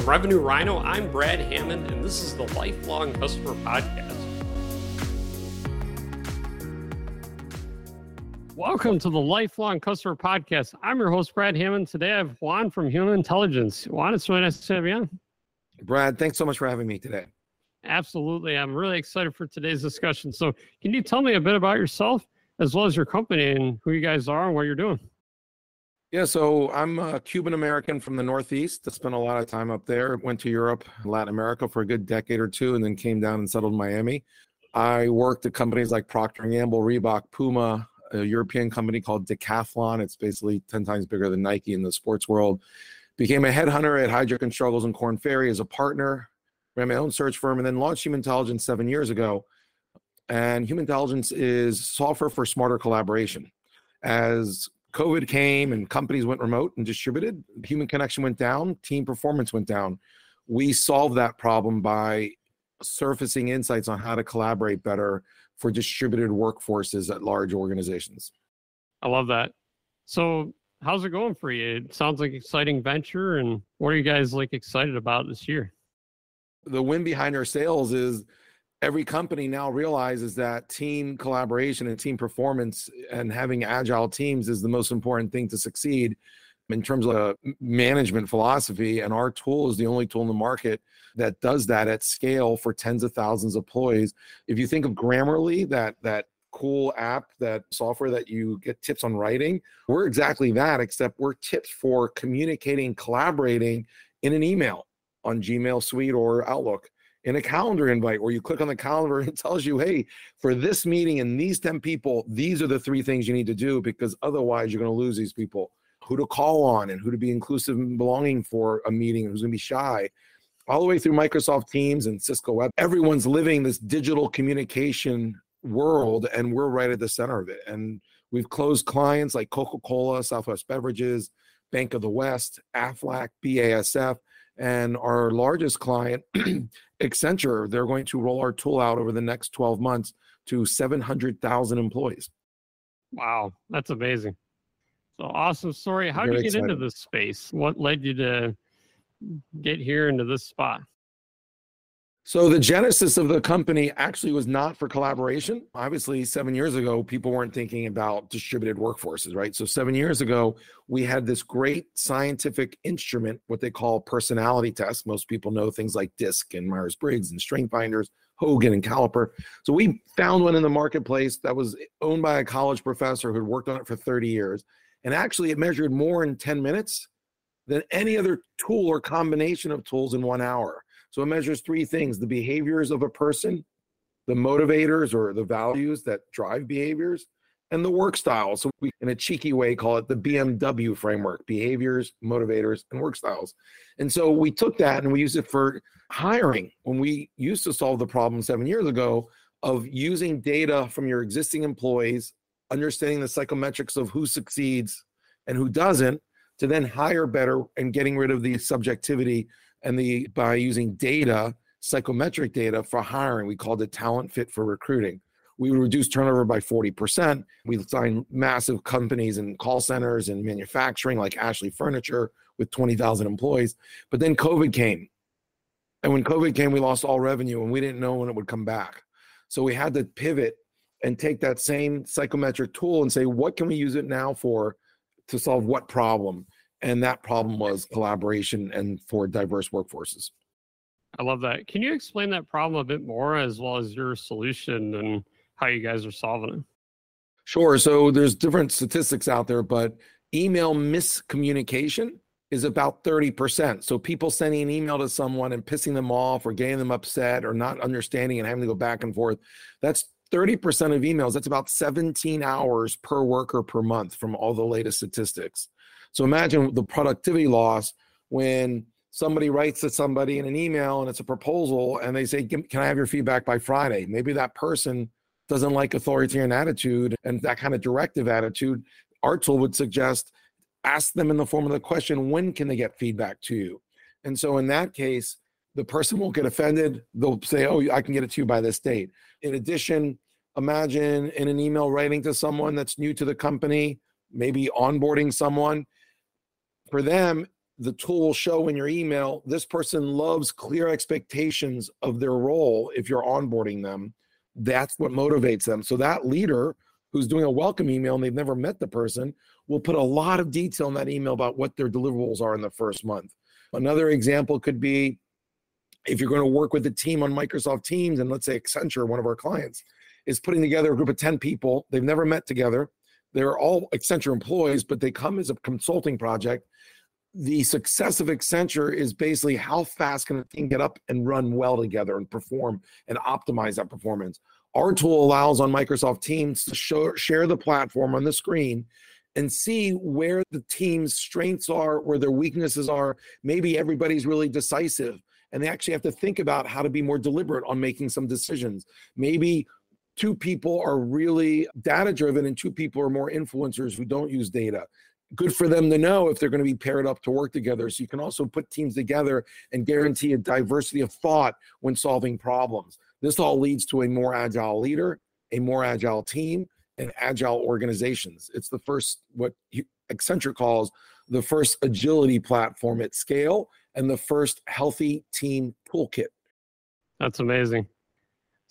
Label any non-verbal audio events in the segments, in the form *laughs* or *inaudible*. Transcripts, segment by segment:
From Revenue Rhino, I'm Brad Hammond, and this is the Lifelong Customer Podcast. Welcome to the Lifelong Customer Podcast. I'm your host, Brad Hammond. Today I have Juan from Humantelligence. Juan, it's really nice to have you on. Brad, thanks so much for having me today. Absolutely. I'm really excited for today's discussion. So, can you tell me a bit about yourself as well as your company and who you guys are and what you're doing? Yeah, so I'm a Cuban American from the Northeast. I spent a lot of time up there. Went to Europe, Latin America for a good decade or two, and then came down and settled in Miami. I worked at companies like Procter & Gamble, Reebok, Puma, a European company called Decathlon. It's basically 10 times bigger than Nike in the sports world. Became a headhunter at Heidrick and Struggles and Korn Ferry as a partner. Ran my own search firm and then launched Humantelligence seven years ago. And Humantelligence is software for smarter collaboration. As COVID came and companies went remote and distributed, human connection went down, team performance went down. We solved that problem by surfacing insights on how to collaborate better for distributed workforces at large organizations. I love that. So, how's it going for you? It sounds like an exciting venture and what are you guys like excited about this year? The win behind our sales is every company now realizes that team collaboration and team performance and having agile teams is the most important thing to succeed in terms of uh, management philosophy. And our tool is the only tool in the market that does that at scale for tens of thousands of employees. If you think of grammarly that that cool app that software that you get tips on writing we're exactly that except we're tips for communicating collaborating in an email on gmail suite or outlook in a calendar invite where you click on the calendar and *laughs* it tells you, hey, for this meeting and these 10 people, these are the three things you need to do because otherwise you're going to lose these people. Who to call on and who to be inclusive and belonging for a meeting, who's going to be shy. All the way through Microsoft Teams and Cisco Web. Everyone's living this digital communication world, and we're right at the center of it. And we've closed clients like Coca Cola, Southwest Beverages, Bank of the West, AFLAC, BASF and our largest client, *clears throat* Accenture, they're going to roll our tool out over the next 12 months to 700,000 employees. Wow, that's amazing. So awesome story. How did you get excited. into this space? What led you to get here into this spot? So the genesis of the company actually was not for collaboration. Obviously, seven years ago, people weren't thinking about distributed workforces, right? So seven years ago, we had this great scientific instrument, what they call personality tests. Most people know things like DISC and Myers Briggs and Strength Finders, Hogan and Caliper. So we found one in the marketplace that was owned by a college professor who'd worked on it for 30 years. And actually, it measured more in 10 minutes than any other tool or combination of tools in one hour. So it measures three things the behaviors of a person, the motivators or the values that drive behaviors, and the work style. So we, in a cheeky way, call it the BMW framework behaviors, motivators, and work styles. And so we took that and we used it for hiring when we used to solve the problem seven years ago of using data from your existing employees, understanding the psychometrics of who succeeds and who doesn't, to then hire better and getting rid of the subjectivity and the by using data, psychometric data for hiring. We called it talent fit for recruiting. We reduced turnover by 40%. We signed massive companies and call centers and manufacturing like Ashley Furniture with 20,000 employees. But then COVID came. And when COVID came, we lost all revenue and we didn't know when it would come back. So we had to pivot and take that same psychometric tool and say, what can we use it now for to solve what problem? And that problem was collaboration and for diverse workforces. I love that. Can you explain that problem a bit more as well as your solution and how you guys are solving it? Sure. So there's different statistics out there, but email miscommunication is about 30%. So people sending an email to someone and pissing them off or getting them upset or not understanding and having to go back and forth. That's 30% of emails. That's about 17 hours per worker per month from all the latest statistics. So imagine the productivity loss when somebody writes to somebody in an email and it's a proposal and they say, Can I have your feedback by Friday? Maybe that person doesn't like authoritarian attitude and that kind of directive attitude. Our tool would suggest ask them in the form of the question, When can they get feedback to you? And so in that case, the person won't get offended. They'll say, Oh, I can get it to you by this date. In addition, imagine in an email writing to someone that's new to the company, maybe onboarding someone for them, the tool will show in your email this person loves clear expectations of their role if you're onboarding them. That's what motivates them. So that leader who's doing a welcome email and they've never met the person will put a lot of detail in that email about what their deliverables are in the first month. Another example could be if you're going to work with a team on Microsoft Teams, and let's say Accenture, one of our clients, is putting together a group of 10 people, they've never met together. They're all Accenture employees, but they come as a consulting project. The success of Accenture is basically how fast can a team get up and run well together and perform and optimize that performance. Our tool allows on Microsoft Teams to show, share the platform on the screen and see where the team's strengths are, where their weaknesses are. Maybe everybody's really decisive and they actually have to think about how to be more deliberate on making some decisions. Maybe two people are really data driven and two people are more influencers who don't use data. Good for them to know if they're going to be paired up to work together. So you can also put teams together and guarantee a diversity of thought when solving problems. This all leads to a more agile leader, a more agile team, and agile organizations. It's the first, what Accenture calls the first agility platform at scale and the first healthy team toolkit. That's amazing.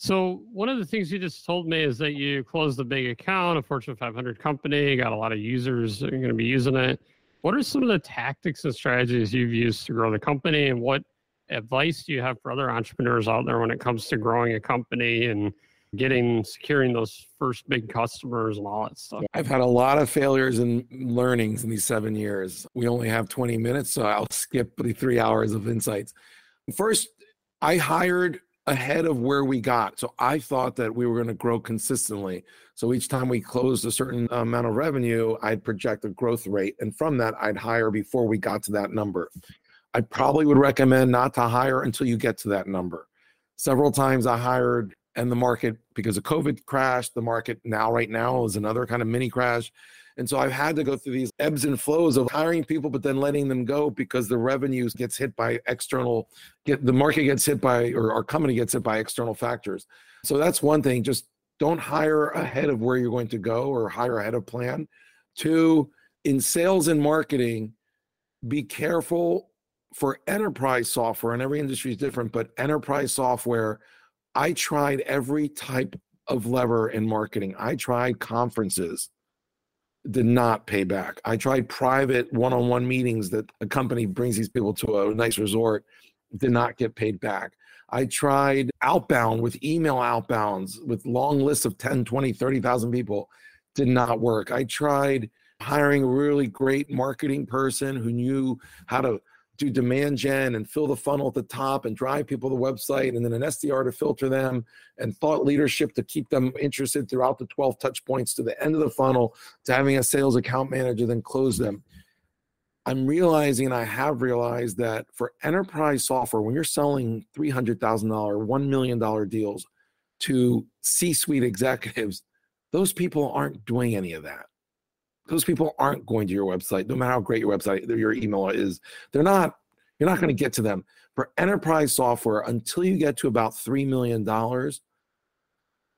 So one of the things you just told me is that you closed a big account, a Fortune 500 company, got a lot of users are going to be using it. What are some of the tactics and strategies you've used to grow the company, and what advice do you have for other entrepreneurs out there when it comes to growing a company and getting securing those first big customers and all that stuff. I've had a lot of failures and learnings in these seven years. We only have 20 minutes, so I'll skip the three hours of insights. First, I hired ahead of where we got. So I thought that we were going to grow consistently. So each time we closed a certain amount of revenue, I'd project a growth rate. And from that, I'd hire before we got to that number. I probably would recommend not to hire until you get to that number. Several times I hired and the market because of covid crashed the market now right now is another kind of mini crash. And so i've had to go through these ebbs and flows of hiring people but then letting them go because the revenues gets hit by external get the market gets hit by or our company gets hit by external factors. So that's one thing just don't hire ahead of where you're going to go or hire ahead of plan. Two in sales and marketing be careful for enterprise software and every industry is different but enterprise software I tried every type of lever in marketing. I tried conferences, did not pay back. I tried private one on one meetings that a company brings these people to a nice resort, did not get paid back. I tried outbound with email outbounds with long lists of 10, 20, 30,000 people, did not work. I tried hiring a really great marketing person who knew how to do demand gen and fill the funnel at the top and drive people to the website and then an SDR to filter them and thought leadership to keep them interested throughout the 12 touch points to the end of the funnel to having a sales account manager then close them. I'm realizing I have realized that for enterprise software, when you're selling $300,000, $1 million deals to C suite executives, those people aren't doing any of that those people aren't going to your website no matter how great your website your email is they're not you're not going to get to them. For enterprise software until you get to about $3 million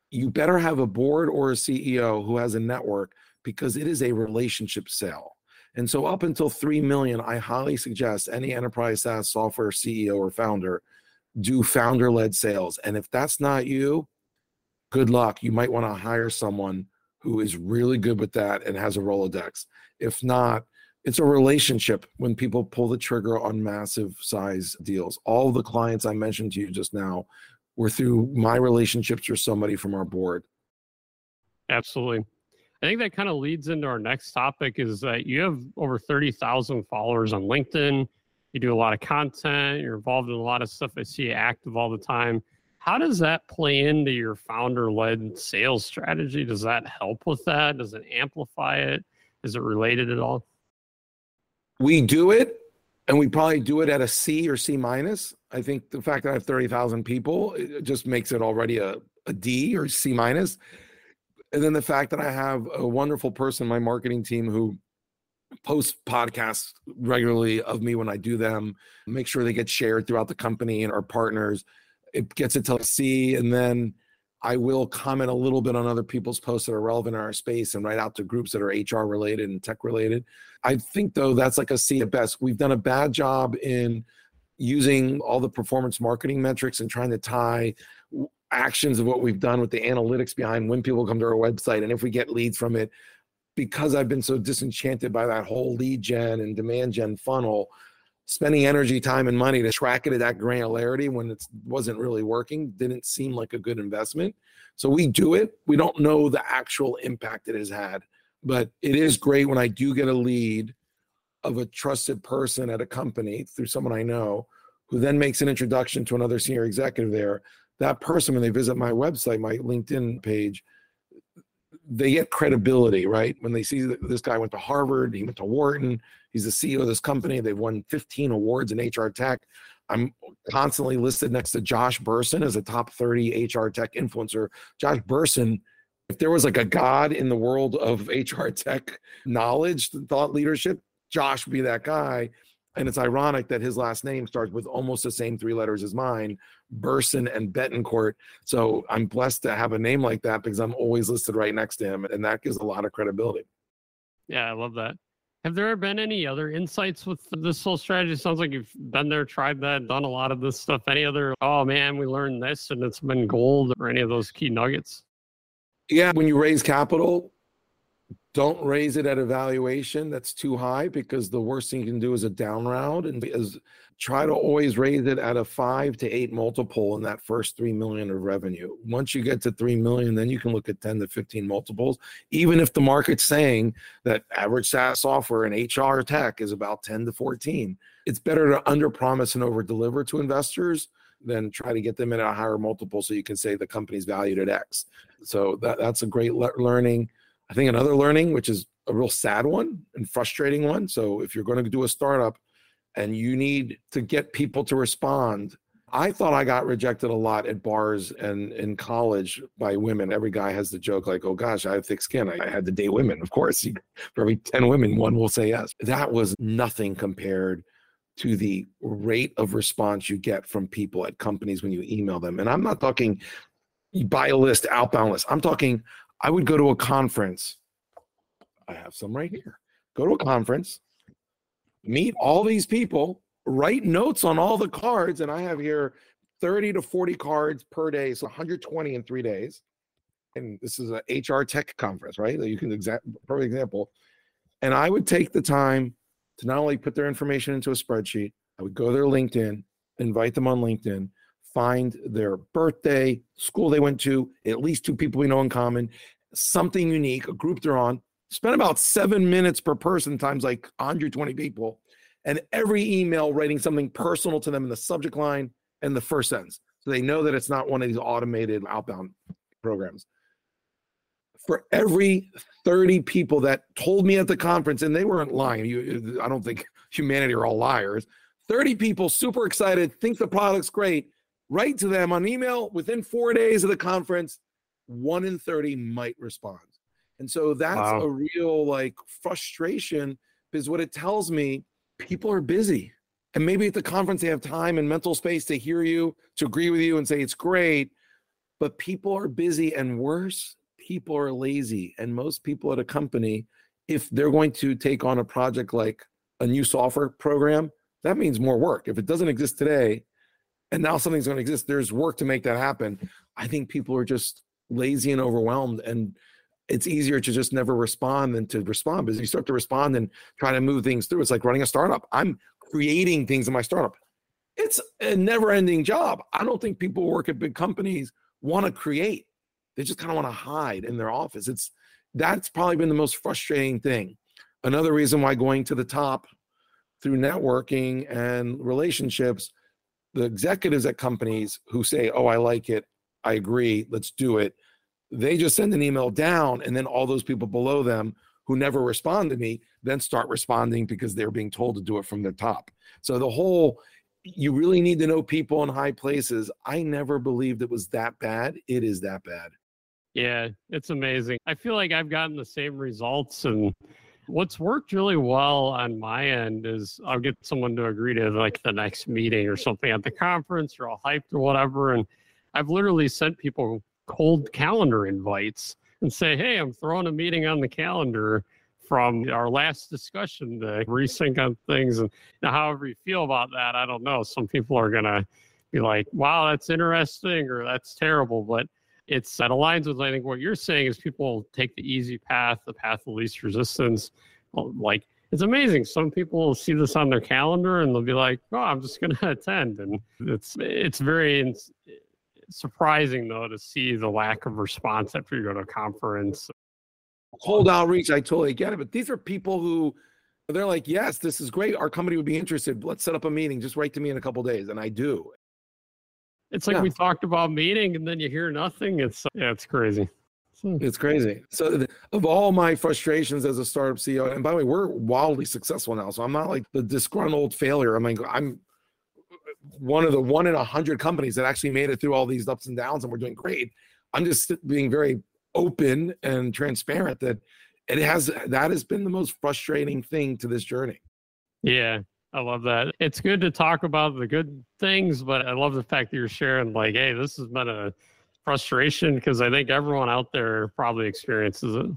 you better have a board or a ceo who has a network because it is a relationship sale. And so up until 3 million i highly suggest any enterprise saas software ceo or founder do founder led sales. And if that's not you good luck. You might want to hire someone who is really good with that and has a Rolodex. If not, it's a relationship when people pull the trigger on massive size deals. All the clients I mentioned to you just now were through my relationships or somebody from our board. Absolutely. I think that kind of leads into our next topic is that you have over 30,000 followers on LinkedIn. You do a lot of content, you're involved in a lot of stuff. I see you active all the time. How does that play into your founder led sales strategy? Does that help with that? Does it amplify it? Is it related at all? We do it and we probably do it at a C or C minus. I think the fact that I have 30,000 people it just makes it already a, a D or C minus. And then the fact that I have a wonderful person, my marketing team, who posts podcasts regularly of me when I do them, make sure they get shared throughout the company and our partners it gets it to C, and then I will comment a little bit on other people's posts that are relevant in our space and write out to groups that are HR related and tech related. I think though that's like a C at best. We've done a bad job in using all the performance marketing metrics and trying to tie actions of what we've done with the analytics behind when people come to our website and if we get leads from it because I've been so disenchanted by that whole lead gen and demand gen funnel spending energy, time, and money to track it at that granularity when it wasn't really working didn't seem like a good investment. So we do it. We don't know the actual impact it has had, but it is great when I do get a lead of a trusted person at a company through someone I know who then makes an introduction to another senior executive there. That person, when they visit my website, my LinkedIn page, they get credibility, right? When they see that this guy went to Harvard, he went to Wharton, he's the CEO of this company, they've won 15 awards in HR tech. I'm constantly listed next to Josh Bersin as a top 30 HR tech influencer. Josh Bersin, if there was like a god in the world of HR tech knowledge, thought leadership, Josh would be that guy. And it's ironic that his last name starts with almost the same three letters as mine, Bersin and Betancourt. So I'm blessed to have a name like that because I'm always listed right next to him. And that gives a lot of credibility. Yeah, I love that. Have there been any other insights with this whole strategy? It sounds like you've been there, tried that, done a lot of this stuff. Any other, oh man, we learned this and it's been gold or any of those key nuggets? Yeah, when you raise capital, don't raise it at a valuation that's too high because the worst thing you can do is a down round and is try to always raise it at a five to eight multiple in that first three million of revenue. Once you get to three million, then you can look at 10 to 15 multiples, even if the market's saying that average SaaS software and HR tech is about 10 to 14. It's better to under promise and over deliver to investors than try to get them in a higher multiple so you can say the company's valued at X. So that, that's a great le- learning I think another learning, which is a real sad one and frustrating one. So if you're going to do a startup and you need to get people to respond, I thought I got rejected a lot at bars and in college by women. Every guy has the joke like, "Oh gosh, I have thick skin. I, had to date women." Of course, for every ten women, one will say yes. That was nothing compared to the rate of response you get from people at companies when you email them. And I'm not talking you buy a list, outbound list. I'm talking I would go to a conference. I have some right here. Go to a conference, meet all these people, write notes on all the cards, and I have here 30 to 40 cards per day, so 120 in three days. And this is a HR tech conference, right? You can exact perfect example. And I would take the time to not only put their information into a spreadsheet, I would go to their LinkedIn, invite them on LinkedIn, find their birthday, school they went to, at least two people we know in common, something unique, a group they're on. Spend about seven minutes per person times like 120 people, and every email writing something personal to them in the subject line and the first sentence. So they know that it's not one of these automated outbound programs. For every 30 people that told me at the conference, and they weren't lying, you, I don't think humanity are all liars. 30 people super excited, think the product's great, write to them on email within four days of the conference, one in 30 might respond. And so that's wow. a real like frustration because what it tells me, people are busy. And maybe at the conference, they have time and mental space to hear you, to agree with you and say it's great. But people are busy and worse, people are lazy. And most people at a company, if they're going to take on a project like a new software program, that means more work. If it doesn't exist today, and now something's going to exist there's work to make that happen. I think people are just lazy and overwhelmed and it's easier to just never respond than to respond because you start to respond and try to move things through. It's like running a startup. I'm creating things in my startup. It's a never ending job. I don't think people who work at big companies want to create. They just kind of want to hide in their office. It's that's probably been the most frustrating thing. Another reason why going to the top through networking and relationships the executives at companies who say, "Oh, I like it, I agree, let's do it," they just send an email down, and then all those people below them who never respond to me then start responding because they're being told to do it from the top. So the whole you really need to know people in high places. I never believed it was that bad. It is that bad. Yeah, it's amazing. I feel like I've gotten the same results and what's worked really well on my end is I'll get someone to agree to like the next meeting or something at the conference or I'll hype or whatever. And I've literally sent people cold calendar invites and say, hey, I'm throwing a meeting on the calendar from our last discussion to resync on things. And however you feel about that, I don't know. Some people are going to be like, wow, that's interesting or that's terrible. But it's that aligns with, I think, what you're saying is people take the easy path, the path of least resistance. Oh, like, it's amazing. Some people see this on their calendar and they'll be like, "Oh, I'm just going *laughs* to attend." And it's it's very surprising though to see the lack of response after you go to a conference. Cold outreach, I totally get it. But these are people who they're like, "Yes, this is great. Our company would be interested. Let's set up a meeting. Just write to me in a couple days." And I do. It's like yeah. we talked about meeting, and then you hear nothing. It's yeah, it's crazy. Hmm. It's crazy. So, of all my frustrations as a startup CEO, and by the way, we're wildly successful now. So I'm not like the disgruntled failure. I'm like I'm one of the one in a hundred companies that actually made it through all these ups and downs, and we're doing great. I'm just being very open and transparent that it has that has been the most frustrating thing to this journey. Yeah, I love that. It's good to talk about the good things, but I love the fact that you're sharing like, hey, this has been a frustration because I think everyone out there probably experiences it.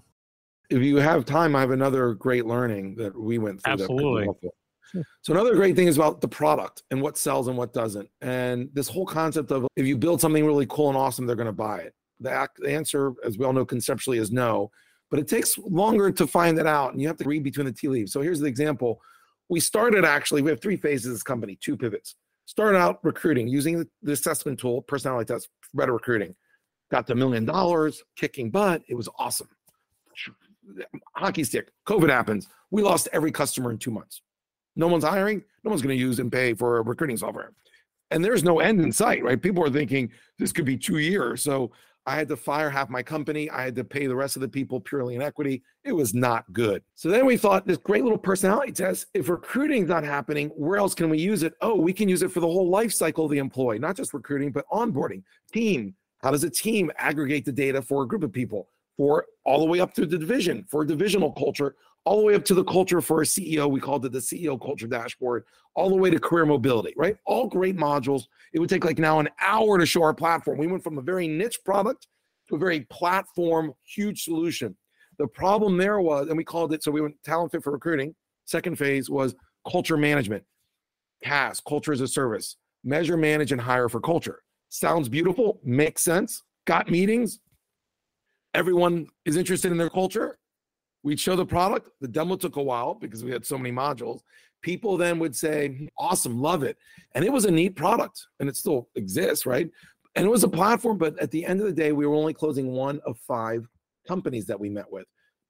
If you have time, I have another great learning that we went through. Absolutely. So another great thing is about the product and what sells and what doesn't. And this whole concept of if you build something really cool and awesome, they're going to buy it. The answer, as we all know conceptually, is no. But it takes longer to find that out, and you have to read between the tea leaves. So here's the example. We started actually, we have three phases of this company, two pivots. Started out recruiting using the assessment tool, personality test, better recruiting. Got the million dollars, kicking butt. It was awesome. Hockey stick. COVID happens. We lost every customer in two months. No one's hiring. No one's going to use and pay for a recruiting software. And there's no end in sight, right? People are thinking this could be two years. So I had to fire half my company. I had to pay the rest of the people purely in equity. It was not good. So then we thought this great little personality test. If recruiting's not happening, where else can we use it? Oh, we can use it for the whole life cycle of the employee, not just recruiting, but onboarding, team. How does a team aggregate the data for a group of people? For all the way up to the division, for divisional culture, all the way up to the culture for a CEO. We called it the CEO culture dashboard, all the way to career mobility, right? All great modules. It would take like now an hour to show our platform. We went from a very niche product to a very platform, huge solution. The problem there was, and we called it, so we went talent fit for recruiting. Second phase was culture management, CAS, culture as a service, measure, manage, and hire for culture. Sounds beautiful, makes sense. Got meetings. Everyone is interested in their culture We'd show the product. The demo took a while because we had so many modules. People then would say, awesome, love it. And it was a neat product and it still exists, right? And it was a platform, but at the end of the day, we were only closing one of five companies that we met with.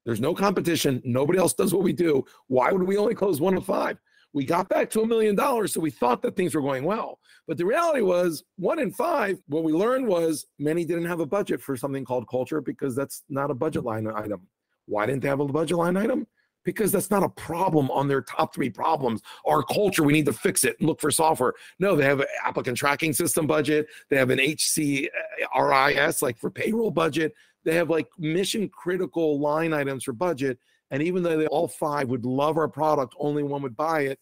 There's no competition. Nobody else does what we do. Why would we only close one of five? We got back to a million dollars, so we thought that things were going well. But the reality was, one in five, what we learned was many didn't have a budget for something called culture because that's not a budget line item. Why didn't they have a budget line item? Because that's not a problem on their top three problems. Our culture, we need to fix it and look for software. No, they have an applicant tracking system budget. They have an HCRIS, like for payroll budget. They have like mission critical line items for budget. And even though they all five would love our product, only one would buy it.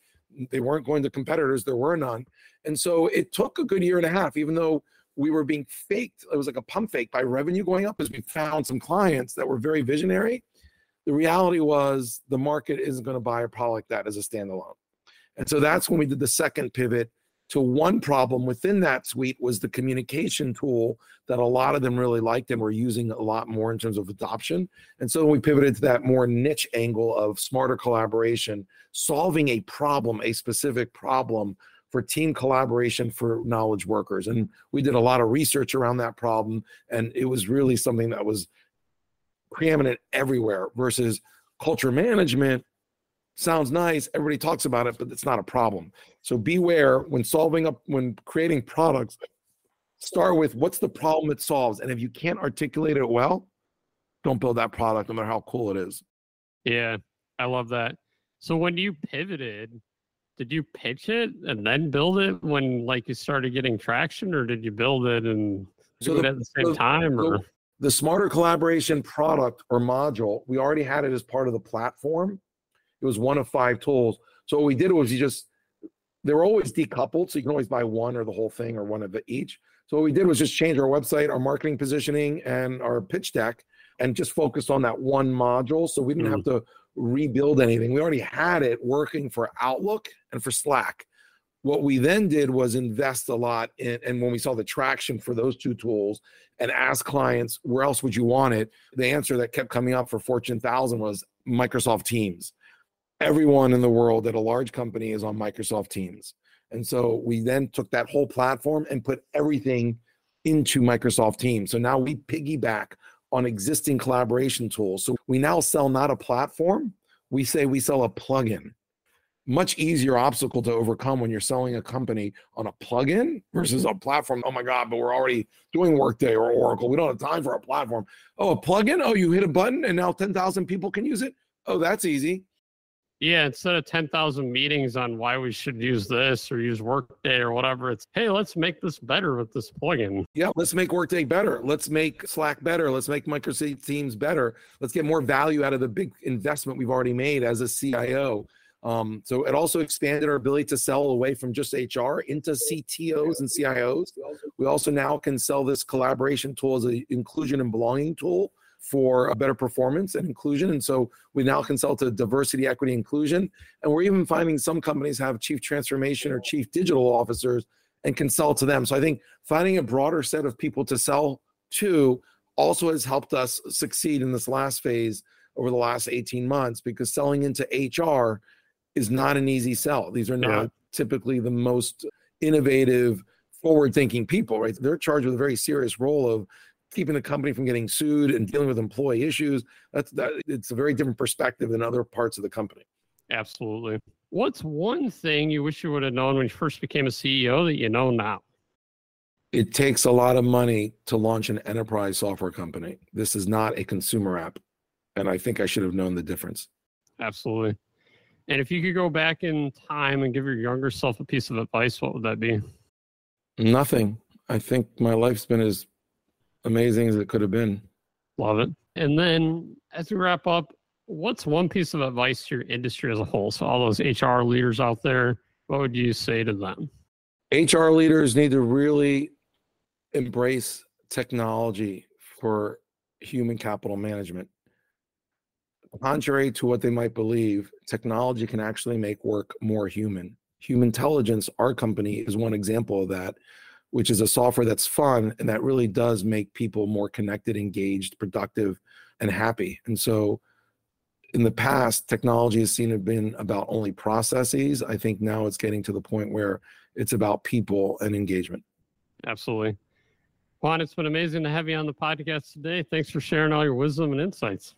They weren't going to competitors, there were none. And so it took a good year and a half, even though we were being faked. It was like a pump fake by revenue going up as we found some clients that were very visionary the reality was the market isn't going to buy a product that as a standalone. And so that's when we did the second pivot to one problem within that suite was the communication tool that a lot of them really liked and were using a lot more in terms of adoption. And so we pivoted to that more niche angle of smarter collaboration, solving a problem, a specific problem for team collaboration for knowledge workers. And we did a lot of research around that problem. And it was really something that was preeminent everywhere versus culture management sounds nice. Everybody talks about it but it's not a problem. So beware when solving up when creating products start with what's the problem it solves. And if you can't articulate it well don't build that product no matter how cool it is. Yeah i love that. So when you pivoted did you pitch it and then build it when like you started getting traction or did you build it and do so it at the same time or the smarter collaboration product or module, we already had it as part of the platform. It was one of five tools. So what we did was you just they were always decoupled, so you can always buy one or the whole thing or one of the, each. So what we did was just change our website, our marketing positioning, and our pitch deck, and just focused on that one module. So we didn't mm. have to rebuild anything. We already had it working for Outlook and for Slack. What we then did was invest a lot in, and when we saw the traction for those two tools and ask clients, where else would you want it? The answer that kept coming up for Fortune 1000 was Microsoft Teams. Everyone in the world at a large company is on Microsoft Teams. And so we then took that whole platform and put everything into Microsoft Teams. So now we piggyback on existing collaboration tools. So we now sell not a platform, we say we sell a plugin. Much easier obstacle to overcome when you're selling a company on a plugin versus a mm-hmm. platform. Oh my God, but we're already doing Workday or Oracle. We don't have time for a platform. Oh, a plugin? Oh, you hit a button and now 10,000 people can use it? Oh, that's easy. Yeah, instead of 10,000 meetings on why we should use this or use Workday or whatever, it's hey, let's make this better with this plugin. Yeah, let's make Workday better. Let's make Slack better. Let's make Microsoft Teams better. Let's get more value out of the big investment we've already made as a CIO. Um, so it also expanded our ability to sell away from just HR into CTOs and CIOs. We also now can sell this collaboration tool as an inclusion and belonging tool for a better performance and inclusion. And so we now can consult to diversity, equity, inclusion. And we're even finding some companies have chief transformation or chief digital officers and consult to them. So I think finding a broader set of people to sell to also has helped us succeed in this last phase over the last 18 months because selling into HR is not an easy sell. These are not yeah. typically the most innovative, forward thinking people, right? They're charged with a very serious role of keeping the company from getting sued and dealing with employee issues. That's that it's a very different perspective than other parts of the company. Absolutely. What's one thing you wish you would have known when you first became a CEO that you know now? It takes a lot of money to launch an enterprise software company. This is not a consumer app. And I think I should have known the difference. Absolutely. And if you could go back in time and give your younger self a piece of advice, what would that be? Nothing. I think my life's been as amazing as it could have been. Love it. And then as we wrap up, what's one piece of advice to your industry as a whole? So all those HR leaders out there, what would you say to them? HR leaders need to really embrace technology for human capital management. Contrary to what they might believe, technology can actually make work more human. Humantelligence, our company, is one example of that which is a software that's fun and that really does make people more connected, engaged, productive, and happy. And so in the past, technology has seen to have been about only processes. I think now it's getting to the point where it's about people and engagement. Absolutely. Juan, it's been amazing to have you on the podcast today. Thanks for sharing all your wisdom and insights.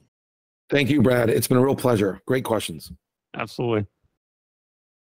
Thank you, Brad. It's been a real pleasure. Great questions. Absolutely.